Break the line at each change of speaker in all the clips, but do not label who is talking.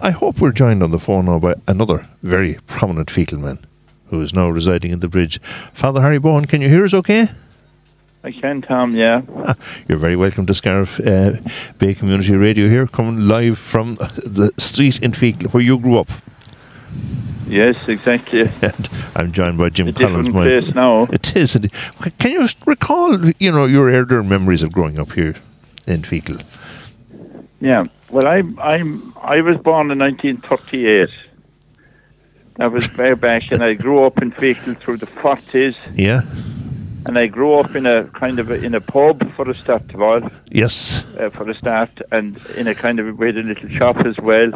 I hope we're joined on the phone now by another very prominent Feakle man who is now residing in the bridge. Father Harry Bohan, can you hear us okay?
I can, Tom, yeah.
Ah, you're very welcome to Scariff uh, Bay Community Radio here, coming live from the street in Feakle where you grew up.
Yes, exactly.
And I'm joined by Jim
a
Collins.
different
my-
place now.
It is. Can you recall, you know, your earlier memories of growing up here in Feakle?
Yeah. Well, I'm I'm I was born in 1938. That was way back, and I grew up in Feakle through the 40s,
Yeah.
and I grew up in a kind of a, in a pub for a start of all,
Yes.
uh, for a start, and in a kind of we had a little shop as well.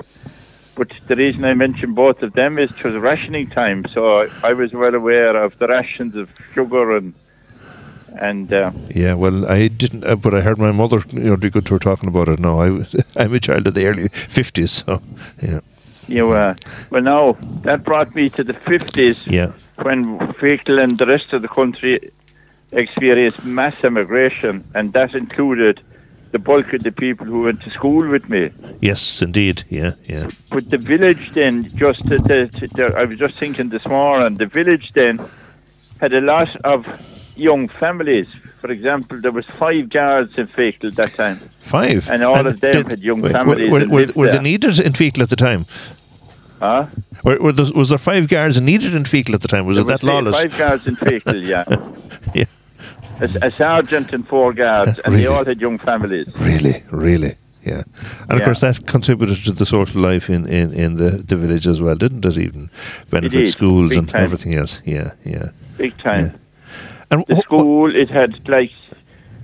But the reason I mention both of them is it was rationing time, so I, I was well aware of the rations of sugar and and uh,
Yeah. Well, I didn't, uh, but I heard my mother, you know, do good to her talking about it. No, I, was- I'm a child of the early fifties, so yeah,
you uh, well now that brought me to the 50s.
yeah,
when Feakle and the rest of the country experienced mass immigration, and that included the bulk of the people who went to school with me.
yes, indeed, yeah, yeah,
But the village then, just the, the, the, I was just thinking this morning, the village then had a lot of young families. For example, there was five guards in Feakle at that time.
five,
And all of them had young
wait,
families
Were,
that
were, were they needed in Feakle at the time?
Huh?
Were, were there, was there five guards needed in Feakle at the time? Was
There
it that
was fi-
lawless?
Five guards in Feakle, yeah.
Yeah.
A, a sergeant and four guards, and
Really?
they all had young families.
Really, really, yeah. And of course, that contributed to the social life in, in, in the, the village as well, didn't it? Even benefit
did,
schools
big
and
time.
everything else. Yeah, yeah.
Big time.
And
the school, it had like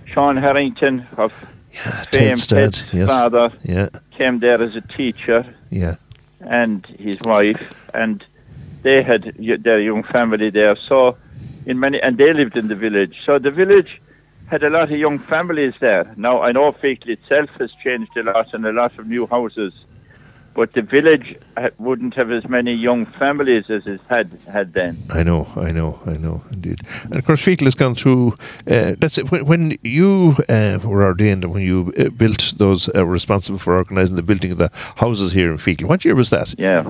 Sean Harrington of
yeah,
Fame
Ted's yes.
father
Yeah,
came there as a teacher
yeah,
and his wife, and they had their young family there. So, in many, and they lived in the village. So the village had a lot of young families there. Now I know Feakle itself has changed a lot and a lot of new houses, but the village wouldn't have as many young families as it had had then.
I know, I know, I know, indeed. And of course, Feakle has gone through. Uh, that's it. When, when you uh, were ordained and when you uh, built those uh, responsible for organising the building of the houses here in Feakle, what year was that?
Yeah.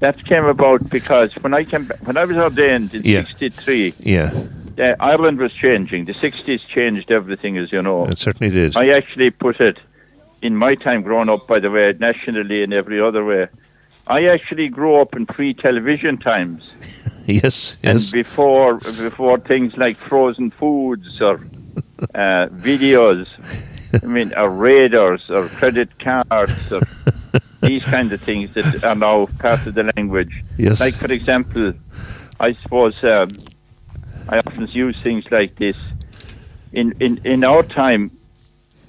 That came about because when I came, when I was ordained in
Yeah.
'63,
Yeah,
uh, Ireland was changing. The '60s changed everything, as you know.
it certainly did.
I actually put it in my time growing up, by the way, nationally and every other way. I actually grew up in pre-television times,
yes,
and
yes.
before before things like frozen foods or uh, videos. I mean, or radars or credit cards or these kinds of things that are now part of the language.
Yes.
Like, for example, I suppose um, I often use things like this. In, in, in our time,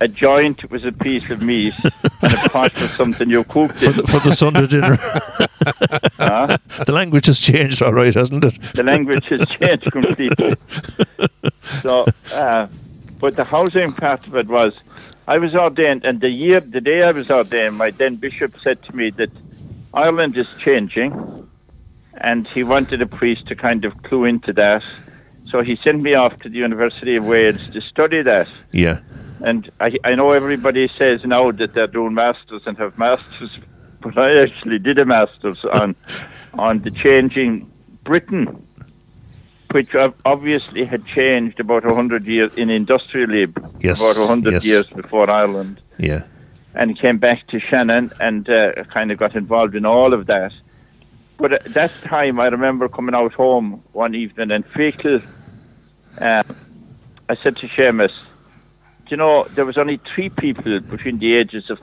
a joint was a piece of meat and a pot was something you cooked
for,
in.
the, for the Sunday dinner.
Huh?
the language has changed, all right, hasn't it?
The language has changed completely. So, uh, but the housing part of it was, I was ordained, and the year, the day I was ordained, my then bishop said to me that Ireland is changing, and he wanted a priest to kind of clue into that. So he sent me off to the University of Wales to study that.
Yeah,
And I, I know everybody says now that they're doing masters and have masters, but I actually did a masters on on the changing Britain, which obviously had changed about hundred years in industrially
Yes,
about hundred
yes.
years before Ireland,
yeah,
and came back to Shannon and uh, kind of got involved in all of that. But at that time, I remember coming out home one evening and Feakle, uh, I said to Seamus, you know, there was only three people between the ages of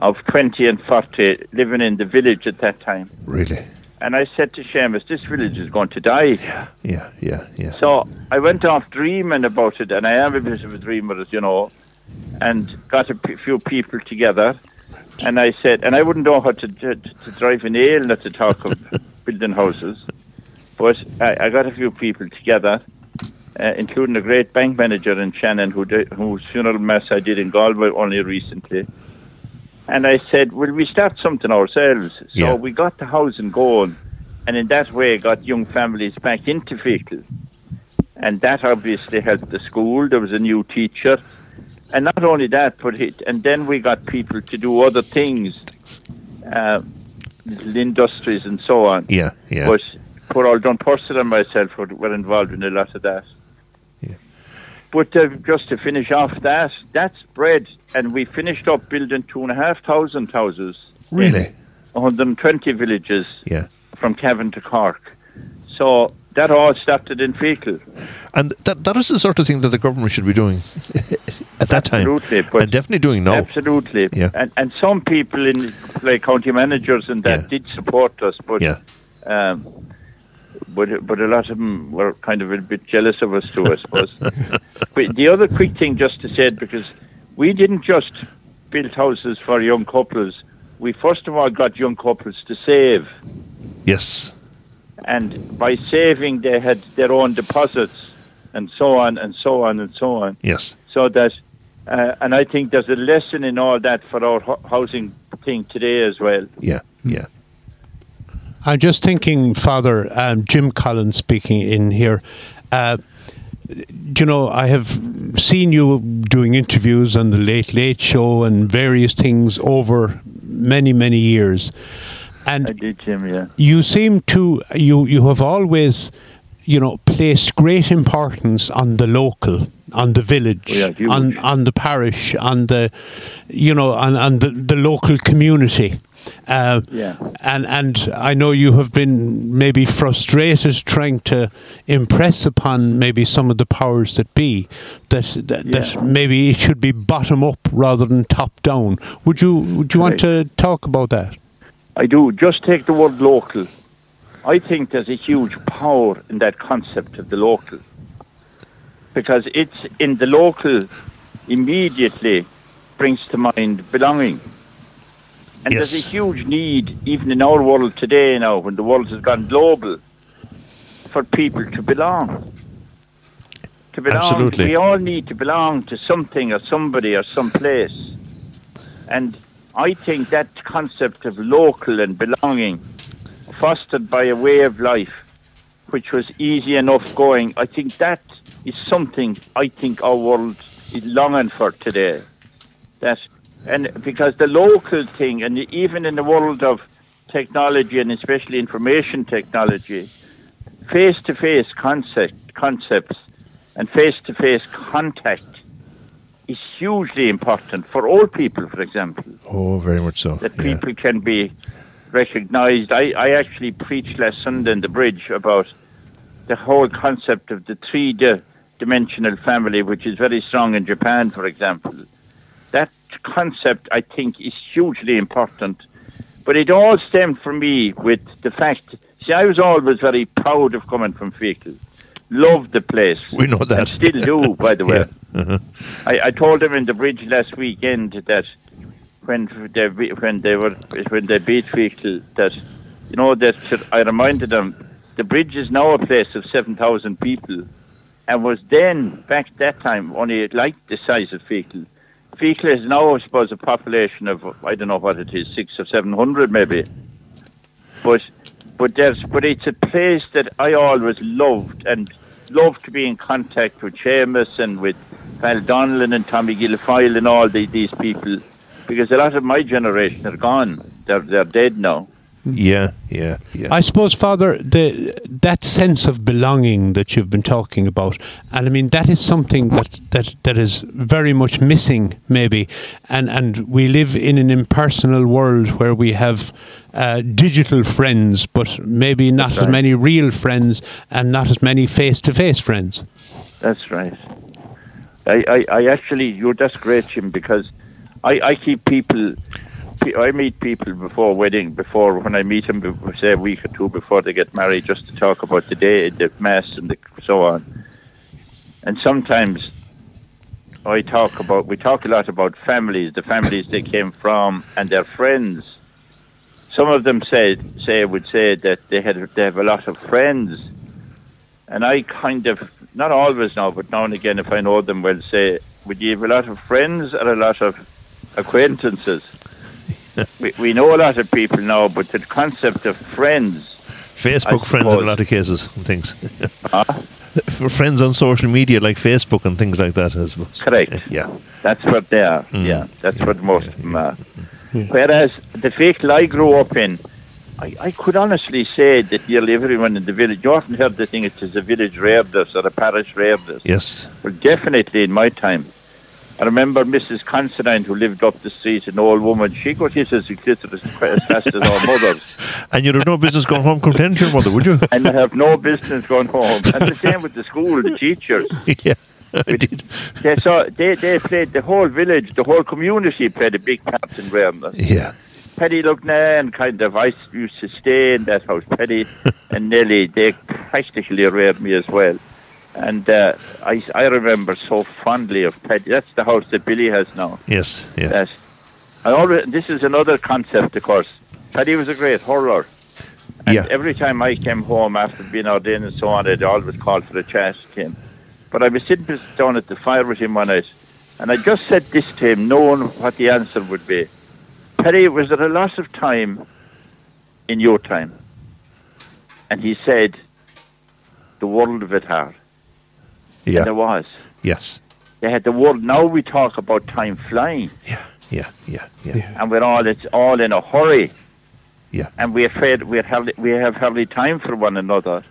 of 20 and 40 living in the village at that time.
really.
And I said to Seamus, this village is going to die.
Yeah, yeah, yeah. yeah.
So I went off dreaming about it, and I am a bit of a dreamer, as you know, and got a p- few people together. And I said, and I wouldn't know how to, to, to drive an ale, not to talk of building houses. But I, I got a few people together, uh, including a great bank manager in Shannon, who did, whose funeral mass I did in Galway only recently. And I said, will we start something ourselves? So
Yeah.
we got the housing going, and in that way got young families back into Feakle. And that obviously helped the school. There was a new teacher. And not only that, but it, and then we got people to do other things uh, little industries and so on.
Yeah, yeah.
But poor old Don Purcell and myself were, were involved in a lot of that. But uh, just to finish off that, that spread, and we finished up building two and a half thousand houses.
Really?
120 villages
Yeah.
from Cavan to Cork. So that all started in Feakle.
And that that is the sort of thing that the government should be doing at that time.
Absolutely, but-
and definitely doing now.
Absolutely.
Yeah.
And and some people in like county managers and that
Yeah.
did support us, but
Yeah.
um, but but a lot of them were kind of a bit jealous of us too, I suppose. but the other quick thing just to say, because we didn't just build houses for young couples. We first of all got young couples to save,
Yes.
and by saving, they had their own deposits, and so on and so on and so on.
Yes.
So that, uh, and I think there's a lesson in all that for our ho- housing thing today as well.
Yeah. Yeah.
I'm just thinking, Father, um, Jim Collins speaking in here. Uh, you know, I have seen you doing interviews on the Late Late Show and various things over many, many years. And
I did, Jim. Yeah.
you seem to you you have always you know placed great importance on the local on the village
Oh, yeah,
on on the parish on the you know on, on the, the local community uh,
Yeah.
and and I know you have been maybe frustrated trying to impress upon maybe some of the powers that be that that,
Yeah.
that maybe it should be bottom up rather than top down. Would you would you want to talk about that?
I do. Just take the word local. I think there's a huge power in that concept of the local. Because it's in the local immediately brings to mind belonging. And there's a huge need, even in our world today now, when the world has gone global, for people to belong. To belong.
Absolutely.
We all need to belong to something or somebody or some place. And I think that concept of local and belonging, fostered by a way of life which was easy enough going, I think that is something I think our world is longing for today. That and because the local thing, and even in the world of technology and especially information technology, face-to-face concept concepts and face-to-face contact is hugely important for all people, for example
Oh, very much so.
that
yeah.
people can be recognized. I, I actually preached last Sunday in the bridge about the whole concept of the three di- dimensional family, which is very strong in Japan, for example. That concept, I think, is hugely important. But it all stemmed for me with the fact, see, I was always very proud of coming from Feakle. Loved the place.
We know that.
And still do, by the way.
Yeah. Uh-huh.
I, I told them in the bridge last weekend that when they when they were when they beat Feakle that you know that I reminded them the bridge is now a place of seven thousand people, and was then back that time only like the size of Feakle. Feakle is now I suppose a population of I don't know what it is six or seven hundred maybe, but but there's but it's a place that I always loved and loved to be in contact with Seamus and with Val Donlan and Tommy Guilfoyle and all the, these people because a lot of my generation are gone. They're they're dead now.
Yeah, yeah, yeah.
I suppose, Father, the that sense of belonging that you've been talking about, and I mean that is something that that, that is very much missing, maybe, and and we live in an impersonal world where we have uh, digital friends, but maybe not as
right.
many real friends and not as many face-to-face friends.
That's right. I, I, I actually, you're that's great, Jim, because I, I keep people. I meet people before wedding, before when I meet them, say a week or two before they get married, just to talk about the day, the mass, and the, so on. And sometimes I talk about, we talk a lot about families, the families they came from, and their friends. Some of them said, say, would say that they had, they have a lot of friends, and I kind of, not always now, but now and again, if I know them well, say, would you have a lot of friends or a lot of acquaintances? we, we know a lot of people now, but the concept of friends,
Facebook
I
friends in a lot of cases and things.
uh,
For friends on social media like Facebook and things like that, I suppose.
correct.
Yeah.
That's what they are.
Mm.
Yeah, that's
Yeah,
what most
yeah,
of them are. Whereas the Feakle I grew up in, I, I could honestly say that nearly everyone in the village, you often heard the thing, it is a village rarest or a parish rarest.
Yes.
But definitely in my time. I remember Mrs. Considine, who lived up the street, an old woman, she got kisses and clitoris as fast as our mothers.
And you'd have no business going home complaining to your mother, would you?
And I have no business going home. And the same with the school, the teachers.
yeah. Indeed.
They, saw, they, they played, the whole village, the whole community played a big part in Rareness.
Yeah.
Paddy Loughnane kind of, I used to stay in that house. Paddy and Nellie, they practically reared me as well. And uh, I, I remember so fondly of Paddy. That's the house that Billy has now.
Yes. Yeah.
That I always, this is another concept, of course. Paddy was a great hurler. And
Yeah.
every time I came home after being ordained and so on, I'd always call for a chat to him. But I was sitting down at the fire with him one night, and I just said this to him, knowing what the answer would be. Paddy, was there a loss of time in your time? And he said, the world of it hard. And
Yeah.
there was.
Yes.
They had the world. Now we talk about time flying,
Yeah. Yeah. Yeah. Yeah.
Yeah.
and we're all it's all in a hurry.
Yeah.
and we're afraid we're hardly, we have hardly time for one another.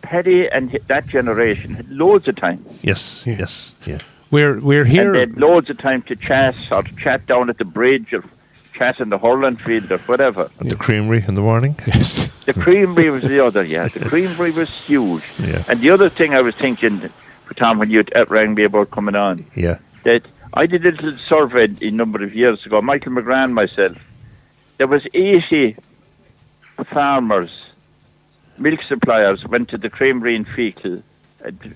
Paddy and that generation had loads of time,
Yes.
Yeah.
Yes. Yeah.
We're we're
and
here.
they had loads of time to chat or to chat down at the bridge or chat in the hurling field or whatever.
At the creamery in the morning.
Yes.
The creamery was the other, yeah. The creamery was huge.
Yeah.
And the other thing I was thinking, Tom, when you rang me about coming on,
Yeah.
that I did a little survey a number of years ago. Michael McGran, myself. There was 80 farmers, milk suppliers, went to the creamery in Feakle.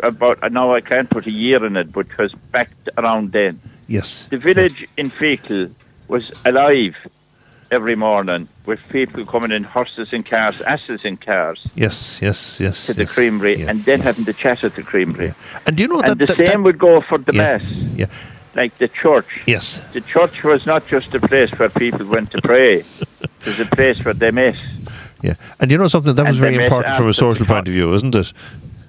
About now, I can't put a year in it, but it was back around then.
Yes.
The village in Feakle was alive every morning with people coming in horses and cars, asses and cars
Yes. Yes. Yes.
to the
yes.
creamery,
Yeah.
and then having to chat at the creamery.
Yeah. And do you know
And
that
the
that-
same
that-
would go for the
yeah.
mass,
Yeah.
like the church.
Yes.
The church was not just a place where people went to pray. It was a place where they met.
Yeah. And you know something that was
And they
very important from a social point of view, isn't it?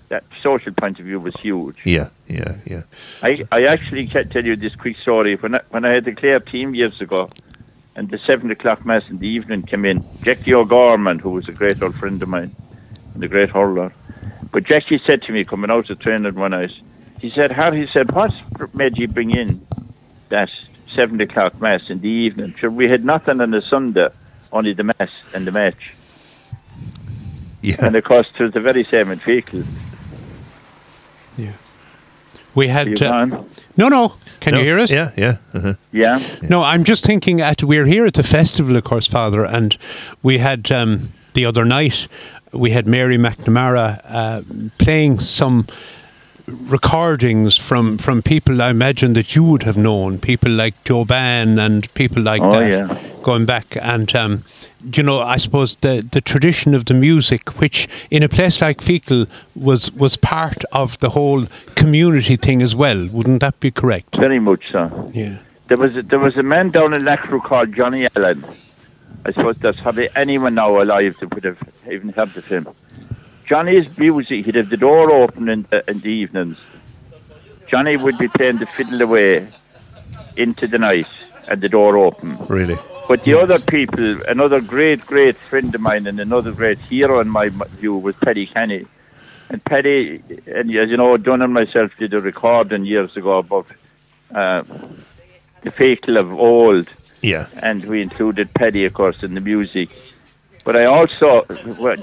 That social point of view was huge.
Yeah. Yeah. Yeah.
I, I actually can tell you this quick story. When I, when I had the Clare team years ago, and the seven o'clock mass in the evening came in, Jackie O'Gorman, who was a great old friend of mine, and a great hurler. But Jackie said to me, coming out of training one night, he said, "How?" he said, what made you bring in that seven o'clock mass in the evening? Sure, we had nothing on the Sunday, only the mass and the match.
Yeah.
And of course, it was the very same in Feakle.
Yeah. We
You
had. Uh, no, no. Can
No,
you hear us?
Yeah. Yeah. Uh-huh.
Yeah.
No, I'm just thinking at we're here at the festival, of course, Father, and we had um, the other night we had Mary McNamara uh, playing some recordings from from people I imagine that you would have known, people like Joe Bane and people like
Oh,
that,
yeah.
going back and. Um, you know, I suppose the, the tradition of the music, which in a place like Feakle was was part of the whole community thing as well. Wouldn't that be correct?
Very much so.
Yeah.
There was a, there was a man down in Lacroix called Johnny Allen. I suppose there's hardly anyone now alive that would have even heard of him. Johnny's music, he'd have the door open in the, in the evenings. Johnny would be playing the fiddle away into the night and the door open.
Really.
But the other people, another great, great friend of mine and another great hero in my view was Paddy Canny. And Paddy, and as you know, Dunn and myself did a recording years ago about uh, the Feakle of old,
Yeah.
and we included Paddy, of course, in the music. But I also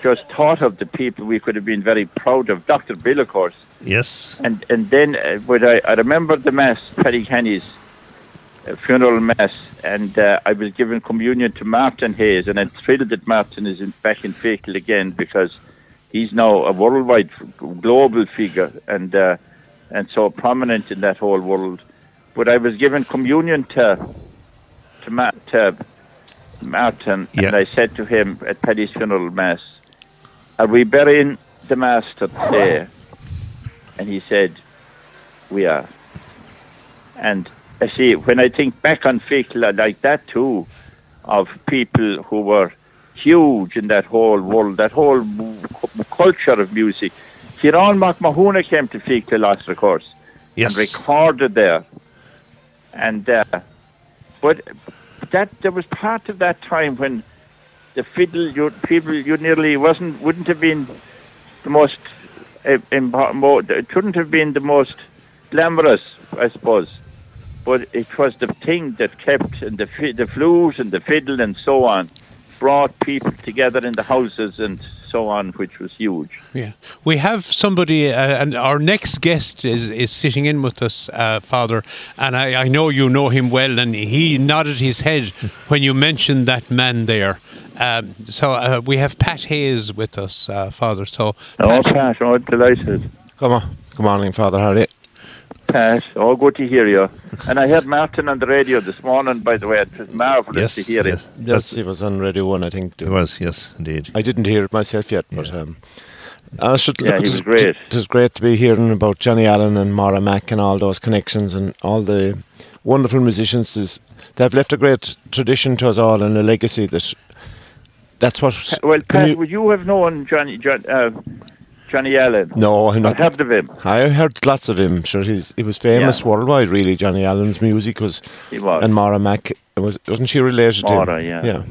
just thought of the people we could have been very proud of. Dr. Bill, of course.
Yes.
And and then uh, but I, I remember the mass, Paddy Canny's uh, funeral mass, and uh, I was given communion to Martin Hayes, and I'm thrilled that Martin is in, back in Feakle again because he's now a worldwide, global figure, and uh, and so prominent in that whole world. But I was given communion to to, Ma- to Martin,
Yeah.
and I said to him at Paddy's funeral mass, "Are we burying the master there?" And he said, We are. And I see, when I think back on Feakle like that too, of people who were huge in that whole world, that whole culture of music. Kieran McMahona came to Feakle last, of course,
Yes.
and recorded there. And, uh, but that there was part of that time when the fiddle you, people you nearly wasn't wouldn't have been the most uh, important. It couldn't have been the most glamorous, I suppose. But it was the thing that kept and the the flute and the fiddle and so on brought people together in the houses and so on, which was huge.
Yeah, we have somebody, uh, and our next guest is, is sitting in with us, uh, Father, and I, I know you know him well, and he nodded his head when you mentioned that man there. Um, so uh, we have Pat Hayes with us, uh, Father. So
Oh, Pat, oh, delighted.
Come on. Good morning, Father Harry.
Pat, oh, good to hear you. And I heard Martin on the radio this morning, by the way. It was marvellous
Yes,
to hear
yes.
him.
Yes, he was on Radio 1, I think.
It was, yes, indeed.
I didn't hear it myself yet, but um, I should
Yeah,
look,
he
it
was great.
It was great to be hearing about Johnny Allen and Mara Mack and all those connections and all the wonderful musicians. Is, they've left a great tradition to us all and a legacy that that's what.
Well, Pat,
mu-
would you have known Johnny, John, uh, Johnny Allen?
no, I'm
I
not.
heard of him.
I heard lots of him. Sure, he's he was famous
Yeah.
worldwide. Really, Johnny Allen's music was,
He was.
and Mara Mack was wasn't she related
Mara,
to him?
yeah.
yeah.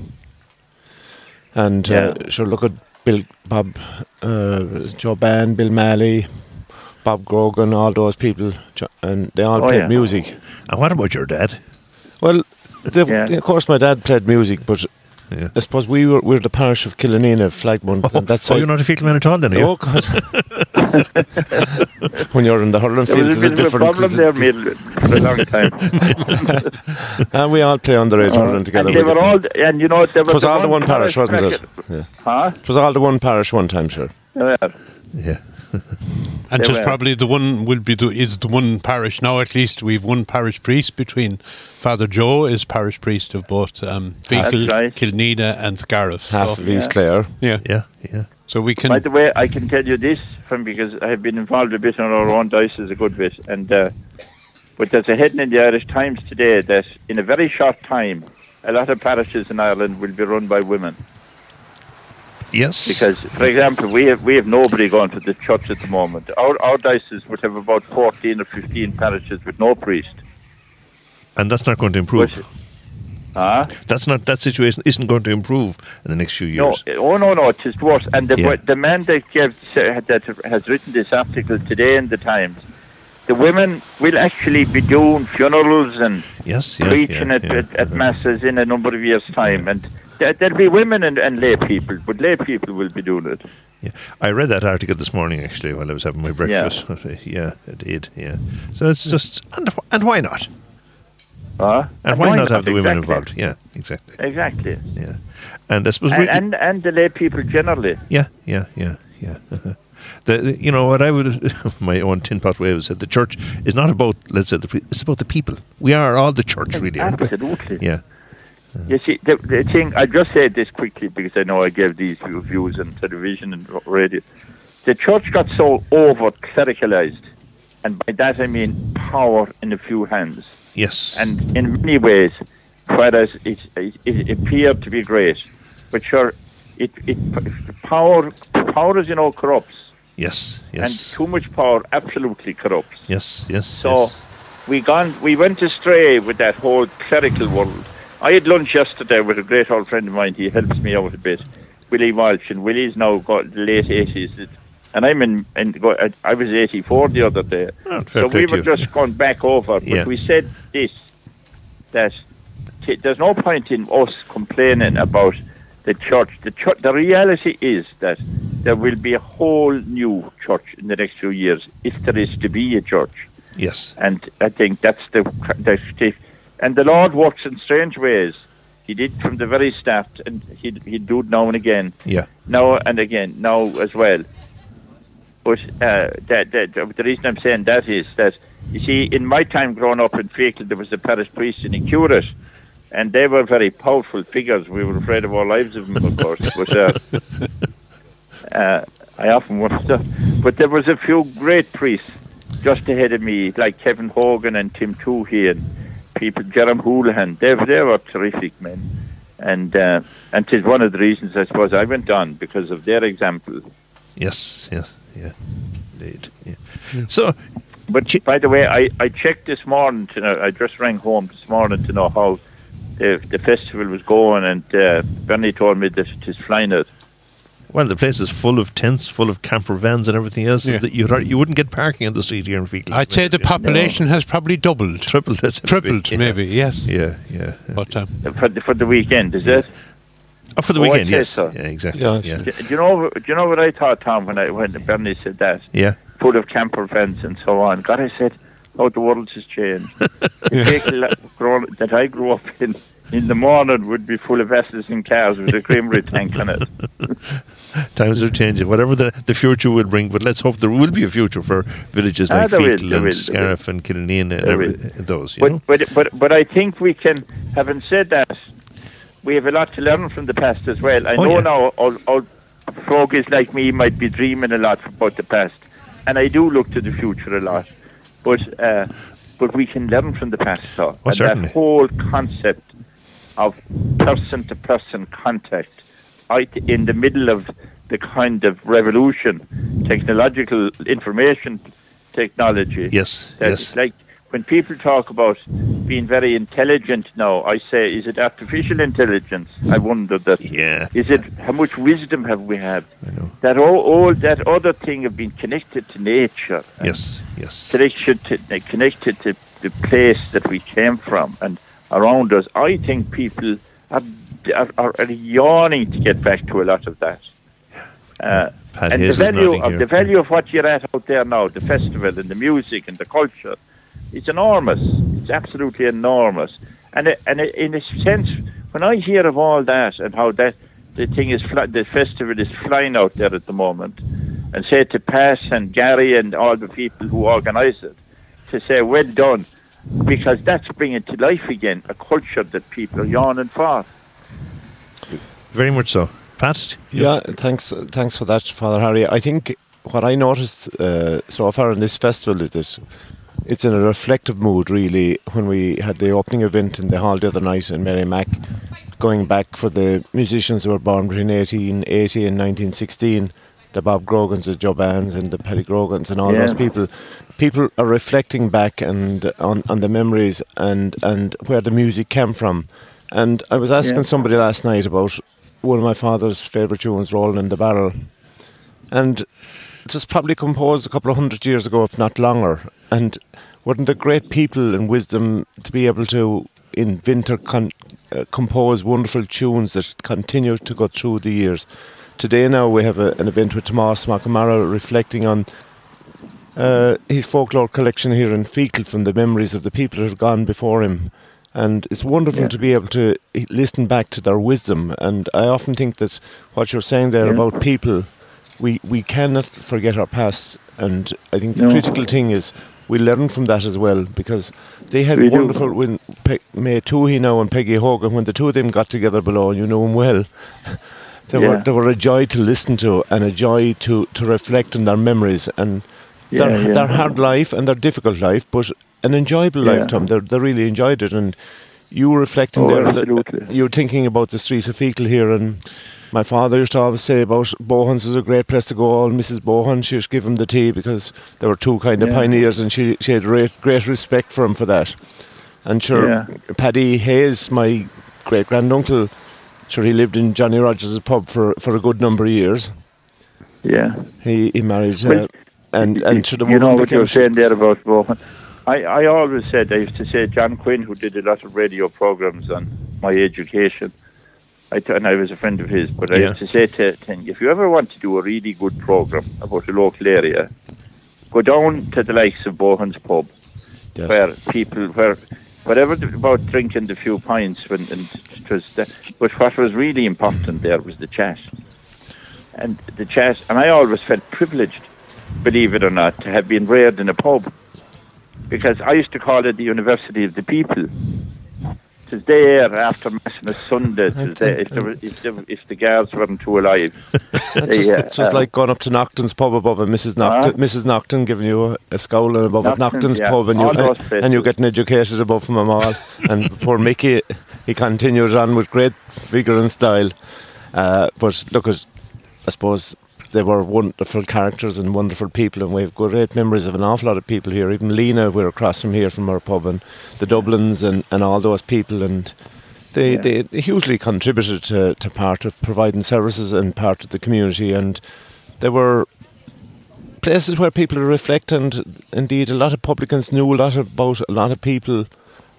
And
Yeah.
Uh, sure, look at Bill, Bob, uh, Joe Bane, Bill Malley, Bob Grogan, all those people, and they all
Oh,
played
yeah.
music.
And what about your dad?
Well, the,
Yeah.
of course, my dad played music, but
Yeah.
I suppose we were we're the parish of Killanena, Flagmont, oh, and that's
oh, you're not a Feakle man at all, then, are you?
Oh God! when you're in the hurling
There
field,
was
there's
a bit of a problem
there's
there, Mill, for a long time.
and we all play underage uh, hurling together.
and they were all, and you know, there was
It was all the one parish, wasn't it? Yeah.
Huh?
It was all the one parish one time, sure.
Yeah.
Yeah.
And
They
just probably the one will be the, is the one parish now. At least we've one parish priest between Father Joe is parish priest of both um, Feakle,
right.
Killanena, and Scariff.
Half
So,
of East
yeah.
Clare.
yeah,
Yeah, yeah.
so we can.
By the way, I can tell you this from because I have been involved a bit on our own diocese a good bit, and uh, but there's a heading in the Irish Times today that in a very short time, a lot of parishes in Ireland will be run by women.
Yes.
Because, for example, we have we have nobody going to the church at the moment. Our our diocese would have about fourteen or fifteen parishes with no priest.
and that's not going to improve.
But- Ah.
That's not that situation isn't going to improve in the next few years.
No, oh no, no, it's just worse. And the
Yeah.
the man that gave, that has written this article today in the Times, the women will actually be doing funerals and
Yes, yeah,
preaching
yeah,
at, at, at masses in a number of years' time, and there, there'll be women and, and lay people, but lay people will be doing it.
Yeah. I read that article this morning actually while I was having my breakfast. Yeah, I did. Yeah. So it's just and and why not?
Huh?
And, why, not have the women
exactly.
involved? Yeah, exactly.
Exactly.
Yeah. And I suppose
And,
we,
and and the lay people generally.
yeah, yeah, yeah, yeah. the, the- you know what I would my own tin pot way of said the church is not about let's say the it's about the people. We are all the church really.
Absolutely.
Yeah.
You see, the, the thing, I just said this quickly because I know I gave these views on television and radio. The church got so over clericalized, and by that I mean power in a few hands.
Yes.
And in many ways, whereas it, it, it appeared to be great, but sure, it, it power, power as you know, corrupts,
yes. Yes.
And too much power absolutely corrupts.
Yes. Yes.
So
yes.
we gone we went astray with that whole clerical world. I had lunch yesterday with a great old friend of mine. He helps me out a bit, Willie Walsh, and Willie's now got the late eighties, and I'm in. in I- I was eighty four the other day,
Oh,
so we were
you.
just going back over. But
Yeah.
we said this that t- there's no point in us complaining about the church. The church. The reality is that there will be a whole new church in the next few years if there is to be a church.
yes.
And I think that's the, the, the and the Lord works in strange ways. He did from the very start, and he he do it now and again,
Yeah.
now and again, now as well. But uh, that, that the reason I'm saying that is that you see, in my time growing up in Feakle, there was a parish priest and a curate, and they were very powerful figures. We were afraid of our lives of them, of course. But uh, uh, I often wonder. But there was a few great priests just ahead of me, like Kevin Hogan and Tim Toohey and people, Jerem Houlihan. They, they were terrific men. And uh, and it's one of the reasons I suppose I went on because of their example.
Yes. Yes. Yeah. Indeed. Yeah. So
But
Ch-
by the way, I, I checked this morning to know, I just rang home this morning to know how the, the festival was going, and uh, Bernie told me that it is flying out.
Well, the place is full of tents, full of camper vans and everything else.
Yeah.
That you you wouldn't get parking on the street here in Feakle.
I'd say the population has probably doubled,
tripled. that's
tripled
yeah.
maybe. Yes,
Yeah, yeah.
but um,
For the, for the weekend, is it?
Oh, for the
Oh,
weekend,
say
yes.
so.
Yeah, exactly.
Yeah,
Yeah,
Do, do you know? Do you know what I thought, Tom, when I when Bernie said that?
yeah.
Full of camper vans and so on. God, I said, how the world has changed. the vehicle grown, that I grew up in in the morning would be full of vessels and cows with a creamery tank on it.
Times are changing. Whatever the, the future will bring, but let's hope there will be a future for villages
Ah,
like
will, Feakle
and
will,
Scariff and and every, those. You know?
But, but but but I think we can. Having said that, we have a lot to learn from the past as well. I
Oh,
know
yeah.
now all, all folks like me might be dreaming a lot about the past, and I do look to the future a lot. But uh, but we can learn from the past. So
Oh,
and
certainly.
that whole concept of person to person contact, I in the middle of the kind of revolution, technological information technology.
Yes, yes.
Like when people talk about being very intelligent now, I say, is it artificial intelligence? I wonder that.
Yeah.
Is it how much wisdom have we had?
I know.
That all, all that other thing of being connected to nature.
Yes, yes.
Connected to connected to the place that we came from and around us. I think people are are, are, yawning to get back to a lot of that. Uh, and the
Hayes
value of
here.
the value of what you're at out there now, the festival and the music and the culture, it's enormous. It's absolutely enormous. And it, and in a sense, when I hear of all that and how that the thing is, fly, the festival is flying out there at the moment, and say to Pat and Gary and all the people who organise it, to say well done, because that's bringing to life again a culture that people are yawning for.
Very much so. Pat?
Yeah, thanks. Thanks for that, Father Harry. I think what I noticed uh, so far in this festival is this: it's in a reflective mood, really. When we had the opening event in the hall the other night in Mary Mac, going back for the musicians who were born between 1880 and 1916, the Bob Grogans, the Joe Bands, and the Paddy Grogans, and all
Yeah.
those people. People are reflecting back and on, on the memories and and where the music came from. And I was asking
Yeah.
somebody last night about one of my father's favourite tunes, Rolling in the Barrel. And it was probably composed a couple of hundred years ago, if not longer. And weren't the great people and wisdom to be able to in winter, con- uh, compose wonderful tunes that continue to go through the years. Today now we have a, an event with Tomas Mac Conmara reflecting on uh, his folklore collection here in Feakle from the memories of the people that have gone before him. And it's wonderful
Yeah.
to be able to listen back to their wisdom. And I often think that what you're saying there
Yeah.
about people, we, we cannot forget our past. And I think the
No.
critical thing is we learn from that as well because they had
We do.
wonderful when Pe- May Toohey now and Peggy Hogan when the two of them got together below and you know them well. They were they were a joy to listen to and a joy to, to reflect on their memories and their
Yeah, yeah.
their hard life and their difficult life, but an enjoyable
Yeah.
life, They they really enjoyed it, and you were reflecting
Oh,
there.
absolutely.
You were thinking about the street of Feakle here, and my father used to always say about Bohan's was a great place to go. All Mrs. Bohan, she used to give him the tea because they were two kind of
Yeah.
pioneers, and she she had great great respect for him for that. And sure,
Yeah.
Paddy Hayes, my great granduncle, sure he lived in Johnny Rogers' pub for for a good number of years.
Yeah.
He he married.
Well,
uh, and and to the
you know what you
became
were saying there about Bohan. I, I always said I used to say John Quinn, who did a lot of radio programs on my education. I t- and I was a friend of his, but I
Yeah.
used to say to, to him, if you ever want to do a really good program about a local area, go down to the likes of Bohan's pub,
Yes.
where people where whatever th- about drinking the few pints when and it was the, but what was really important there was the chat and the chat and I always felt privileged believe it or not to have been reared in a pub. Because I used to call it the University of the People there after Mass on a Sunday if, there if, there, if the guards weren't too alive
It's just,
uh,
it's just
uh,
like going up to Nocton's pub above and Mrs. Nocton, Mrs. Nocton giving you a, a scowl and above at
Nocton,
Nocton's
yeah,
pub and you
those
and you
places.
getting educated above from them all. and poor Mickey, he continues on with great vigour and style. Uh, but look, at, I suppose they were wonderful characters and wonderful people, and we have great memories of an awful lot of people here. Even Lena, we're across from here from our pub, and the Dublins and, and all those people. And they,
Yeah.
they, they hugely contributed to, to part of providing services and part of the community, and there were places where people reflect, and indeed a lot of publicans knew a lot about a lot of people,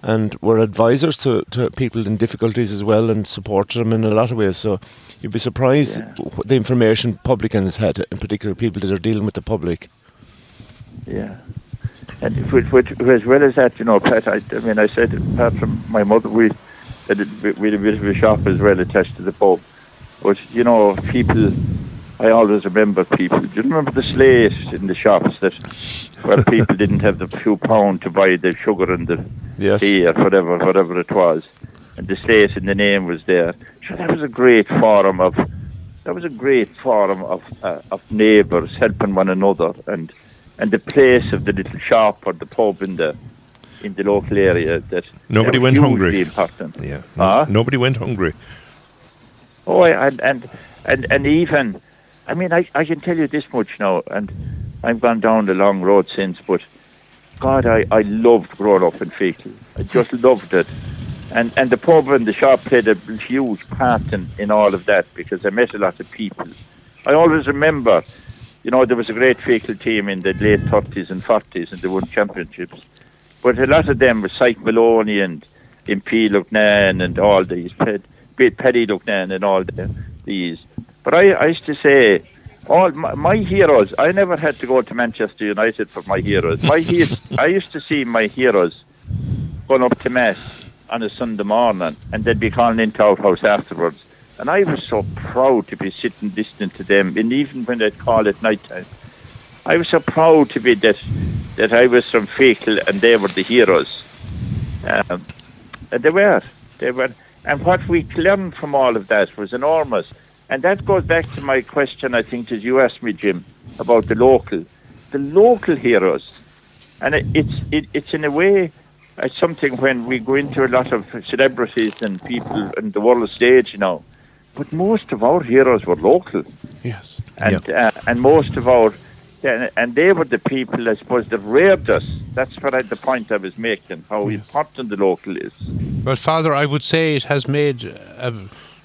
and were advisors to, to people in difficulties as well, and supported them in a lot of ways. So you'd be surprised
Yeah.
what the information publicans had, in particular people that are dealing with the public.
Yeah. And which, which, as well as that, you know, Pat, I, I mean, I said, apart from my mother, we had a, bit- we had a bit of a shop as well attached to the pub. But, you know, people, I always remember people. Do you remember the slate in the shops that where people didn't have the few pound to buy the sugar and the
Yes.
tea or whatever, whatever it was? And the slate in the name was there. So that was a great forum of, that was a great forum of, uh, of neighbours helping one another and and the place of the little shop or the pub in the in the local area that
Nobody
that
went hungry.
important.
Yeah.
Huh?
Nobody went hungry.
Oh, and and and and even, I mean, I I can tell you this much now, and I've gone down the long road since, but God, I I loved growing up in Feakle. I just loved it, and and the pub and the shop played a huge part in in all of that because I met a lot of people. I always remember, you know, there was a great Feakle team in the late thirties and forties, and they won championships. But a lot of them were Syke Maloney and Impey Loughnane and all these, Ped, Paddy Loughnane and all the, these. But I, I used to say, all my, my heroes, I never had to go to Manchester United for my heroes. My he- I used to see my heroes going up to Mass on a Sunday morning and they'd be calling into our house afterwards. And I was so proud to be sitting listening to them, and even when they'd call at night time. I was so proud to be that that I was from Feakle and they were the heroes. Um, and they were. They were. And what we learned from all of that was enormous. And that goes back to my question, I think, that you asked me, Jim, about the local. The local heroes. And it, it's, it, it's in a way, it's something when we go into a lot of celebrities and people on the world stage you now. But most of our heroes were local
Yes.
and uh, and most of our and they were the people I suppose that reared us. That's what I, the point I was making. How
Yes.
important the local is.
Well, Father, I would say it has made a,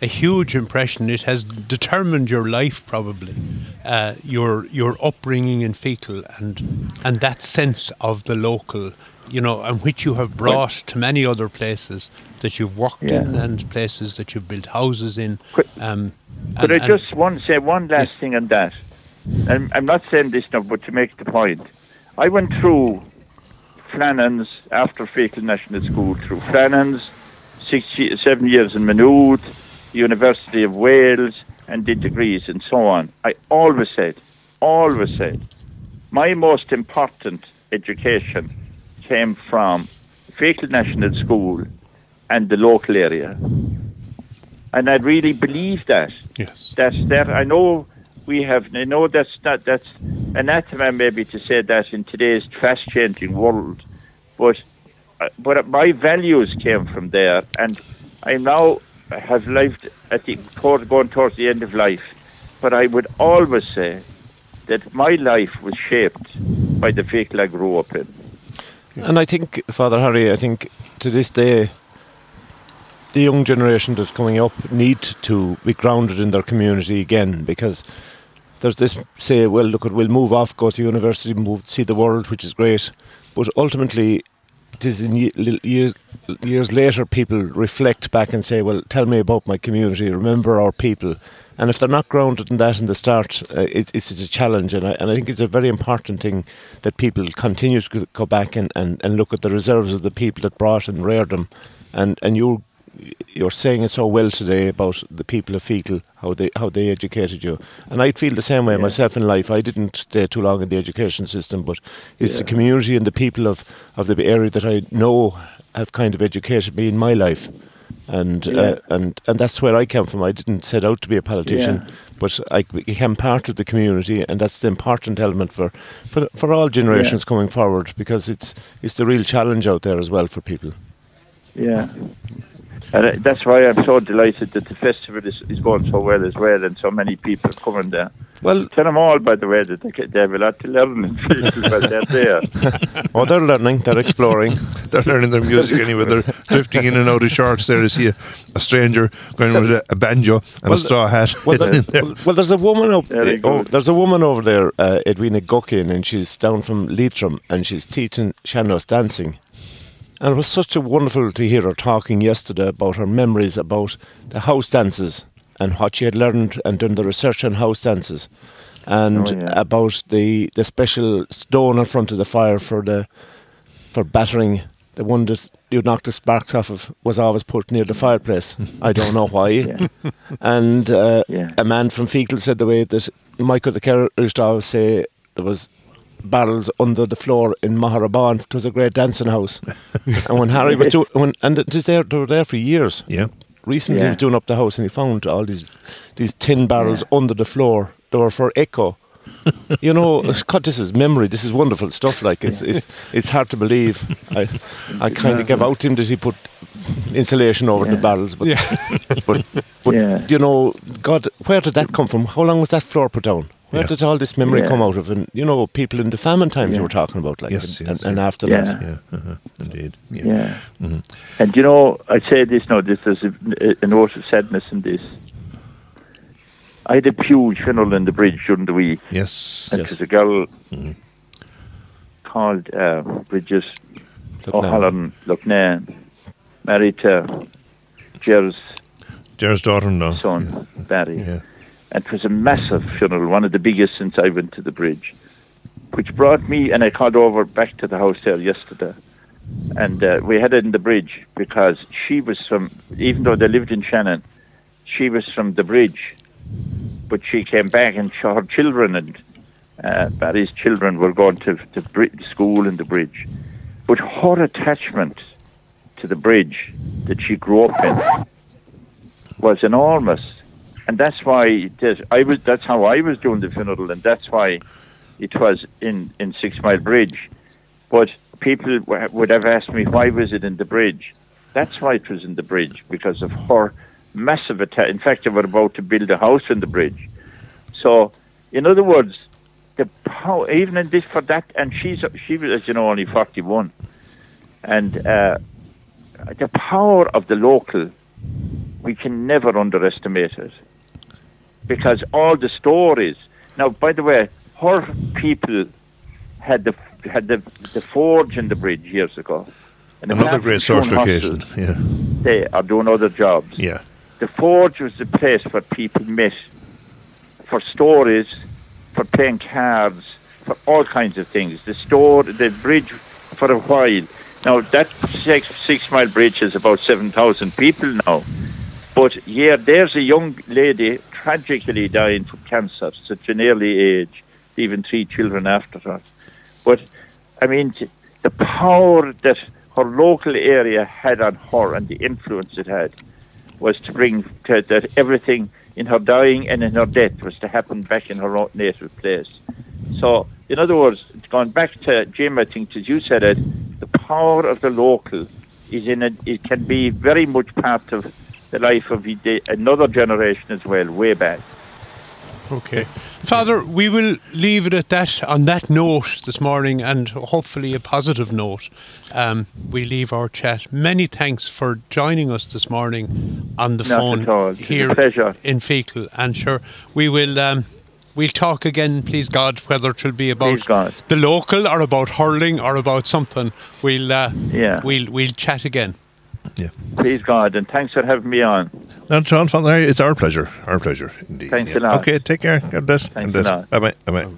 a huge impression. It has determined your life, probably, uh, your your upbringing in Feakle, and and that sense of the local, you know, and which you have brought to many other places that you've worked in and places that you've built houses in.
Could-
Um,
Could
and-
I just one say one last thing on that? I'm, I'm not saying this now, but to make the point, I went through Flannan's after Feakle National School through Flannan's, six, seven years in Maynooth, University of Wales, and did degrees and so on. I always said, always said, my most important education came from Feakle National School and the local area. And I really believe that.
yes,
That's that. I know we have. I know that's not. That's anathema maybe to say that in today's fast-changing world, but uh, but my values came from there, and I'm now have lived at the toward, going towards the end of life. But I would always say that my life was shaped by the Feakle I grew up in.
And I think, Father Harry, I think to this day, the young generation that's coming up need to be grounded in their community again because there's this say, well, look, we'll move off, go to university, move, see the world, which is great. But ultimately, it is in years, years later, people reflect back and say, well, tell me about my community, remember our people. And if they're not grounded in that in the start, uh, it, it's a challenge. And I, and I think it's a very important thing that people continue to go back and, and, and look at the reserves of the people that brought and reared them. And, and you you're saying it so well today about the people of Feakle, how they how they educated you, and I'd feel the same way
Yeah.
myself in life. I didn't stay too long in the education system, but it's the community and the people of, of the area that I know have kind of educated me in my life, and
Yeah.
uh, and and that's where I came from. I didn't set out to be a politician,
Yeah.
but I became part of the community, and that's the important element for for for all generations coming forward because it's it's the real challenge out there as well for people.
Yeah. And that's why I'm so delighted that the festival is, is going so well as well, and so many people are coming there.
Well,
Tell them all, by the way, that they, they have a lot to learn in Feakle, but they're there.
oh, they're learning, they're exploring.
They're learning their music anyway. They're drifting in and out of shorts there to see a, a stranger going with a, a banjo and
Well,
a straw hat.
Well, there,
there.
well, well, there's a woman up.
Very
eh, oh, there's a woman over there, uh, Edwina Guckin, and she's down from Leitrim, and she's teaching sean-nós dancing. And it was such a wonderful to hear her talking yesterday about her memories about the house dances and what she had learned and done the research on house dances, and
Oh, yeah.
about the the special stone in front of the fire for the for battering. The one that you knocked the sparks off of was always put near the fireplace. I don't know why.
Yeah.
And uh,
Yeah.
a man from Feakle said the way that Michael the Kerr used to always say there was barrels under the floor in Maharaban. It was a great dancing house. and when Harry was doing, when, and it was there, they were there for years.
Yeah.
Recently, he was doing up the house and he found all these these tin barrels under the floor. They were for echo. you know, it's- God, this is memory. This is wonderful stuff. Like it's it's it's hard to believe. I I kind of gave out to him that he put insulation over the barrels, but
Yeah.
but but
Yeah.
you know, God, where did that come from? How long was that floor put down? Where
Yeah.
did all this memory
Yeah.
come out of? And you know, people in the famine times you were talking about, like,
Yes,
and,
yes,
and, and
yeah.
after
Yeah.
that,
Yeah, uh-huh. indeed. Yeah.
Yeah.
Mhm.
And you know, I say this now, this there's a, a note of sadness in this. I had a huge funeral in the bridge during the week.
Yes.
And
Yes.
it was a girl
Mhm.
called uh, Bridget
Look now.
O'Halloran Loughnane, married to Jer's
Jer's daughter now.
son, Barry. It was a massive funeral, one of the biggest since I went to the bridge, which brought me, and I called over back to the there yesterday. And uh, we had it in the bridge because she was from, even though they lived in Shannon, she was from the bridge. But she came back and she, her children and uh, Barry's children were going to, to school in the bridge. But her attachment to the bridge that she grew up in was enormous, and that's why I was. That's how I was doing the funeral, and that's why it was in in Six Mile Bridge. But people would have asked me why was it in the bridge. That's why it was in the bridge because of her massive attack. In fact, they were about to build a house in the bridge. So, in other words, the power, even in this for that, and she's she was, as you know, only forty one, and uh, the power of the local we can never underestimate it because all the stories. Now, by the way, her people had the had the the forge and the bridge years ago. And
Another great
source
occasion. Yeah.
They are doing other jobs.
Yeah.
The forge was the place where people met for stories, for playing cards, for all kinds of things. The store, the bridge, for a while. Now that six, six mile bridge is about seven thousand people now. But yeah, there's a young lady tragically dying from cancer, such an early age, even three children after her. But I mean, the power that her local area had on her and the influence it had was to bring to, that everything in her dying and in her death was to happen back in her own native place. So, in other words, going back to Jim, I think as you said it, the power of the local is in it. It can be very much part of the life of another generation as well, way back.
Okay. Father, we will leave it at that on that note this morning and hopefully a positive note. Um, we leave our chat. Many thanks for joining us this morning on the
Not
phone
at all. It's a
here in Feakle. And sure, we will um, we'll talk again, please God, whether it will be about the local or about hurling or about something. We'll uh,
Yeah.
we'll we'll chat again.
Yeah.
Please God, and thanks for having me on.
And John Father, it's our pleasure. Our pleasure indeed.
Thanks
yeah.
a lot.
Okay, take care. God bless.
Thanks
God bless.
a lot.
Bye bye. Bye bye.